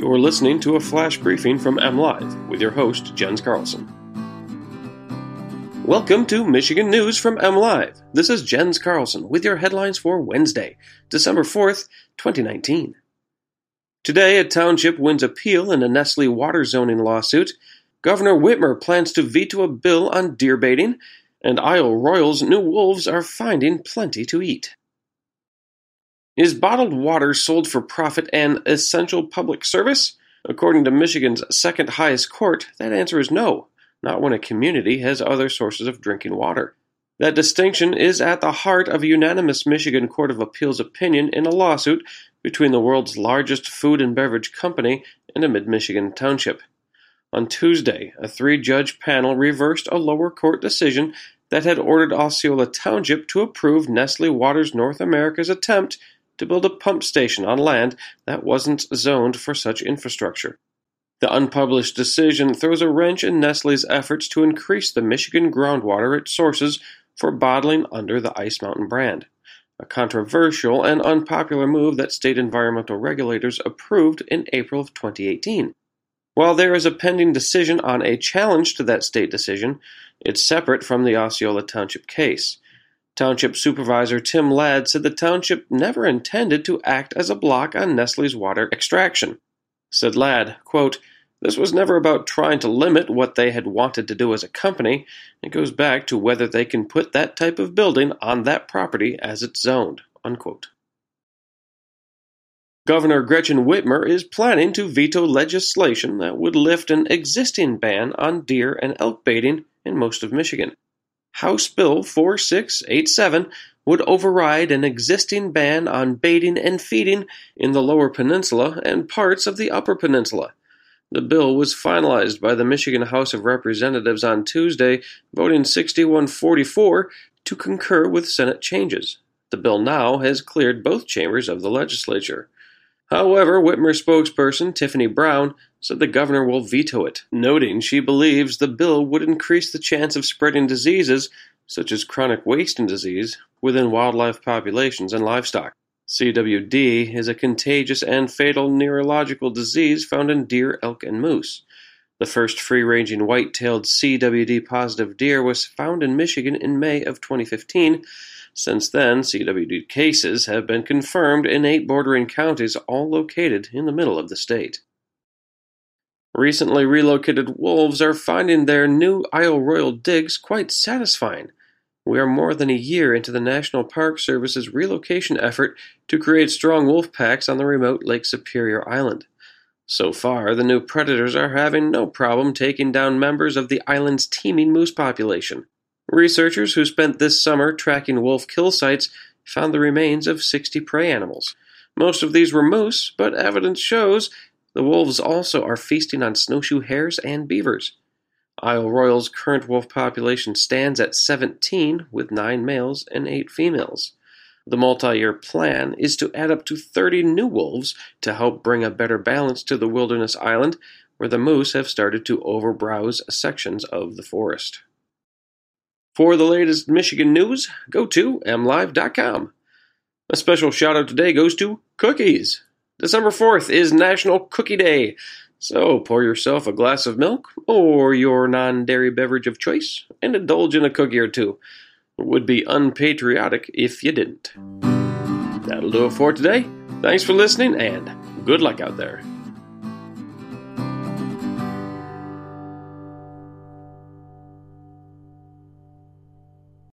You're listening to a flash briefing from MLive with your host, Jens Carlson. Welcome to Michigan News from MLive. This is Jens Carlson with your headlines for Wednesday, December 4th, 2019. Today, a township wins appeal in a Nestle water zoning lawsuit. Governor Whitmer plans to veto a bill on deer baiting, and Isle Royale's new wolves are finding plenty to eat. Is bottled water sold for profit an essential public service? According to Michigan's second highest court, that answer is no, not when a community has other sources of drinking water. That distinction is at the heart of a unanimous Michigan Court of Appeals opinion in a lawsuit between the world's largest food and beverage company and a mid Michigan township. On Tuesday, a three judge panel reversed a lower court decision that had ordered Osceola Township to approve Nestle Waters North America's attempt to build a pump station on land that wasn't zoned for such infrastructure. The unpublished decision throws a wrench in Nestle's efforts to increase the Michigan groundwater it sources for bottling under the Ice Mountain brand, a controversial and unpopular move that state environmental regulators approved in April of 2018. While there is a pending decision on a challenge to that state decision, it's separate from the Osceola Township case. Township Supervisor Tim Ladd said the township never intended to act as a block on Nestle's water extraction. Said Ladd, quote, This was never about trying to limit what they had wanted to do as a company. It goes back to whether they can put that type of building on that property as it's zoned. Unquote. Governor Gretchen Whitmer is planning to veto legislation that would lift an existing ban on deer and elk baiting in most of Michigan. House Bill 4687 would override an existing ban on baiting and feeding in the Lower Peninsula and parts of the Upper Peninsula. The bill was finalized by the Michigan House of Representatives on Tuesday, voting 6144 to concur with Senate changes. The bill now has cleared both chambers of the legislature. However, Whitmer spokesperson Tiffany Brown said the governor will veto it, noting she believes the bill would increase the chance of spreading diseases, such as chronic wasting disease, within wildlife populations and livestock. CWD is a contagious and fatal neurological disease found in deer, elk, and moose. The first free ranging white tailed CWD positive deer was found in Michigan in May of 2015 since then, CWD cases have been confirmed in eight bordering counties, all located in the middle of the state. Recently relocated wolves are finding their new Isle Royale digs quite satisfying. We are more than a year into the National Park Service's relocation effort to create strong wolf packs on the remote Lake Superior Island. So far, the new predators are having no problem taking down members of the island's teeming moose population. Researchers who spent this summer tracking wolf kill sites found the remains of 60 prey animals. Most of these were moose, but evidence shows the wolves also are feasting on snowshoe hares and beavers. Isle Royale's current wolf population stands at 17, with 9 males and 8 females. The multi year plan is to add up to 30 new wolves to help bring a better balance to the wilderness island, where the moose have started to overbrowse sections of the forest. For the latest Michigan news, go to mlive.com. A special shout out today goes to cookies. December 4th is National Cookie Day, so pour yourself a glass of milk or your non dairy beverage of choice and indulge in a cookie or two. It would be unpatriotic if you didn't. That'll do it for today. Thanks for listening and good luck out there.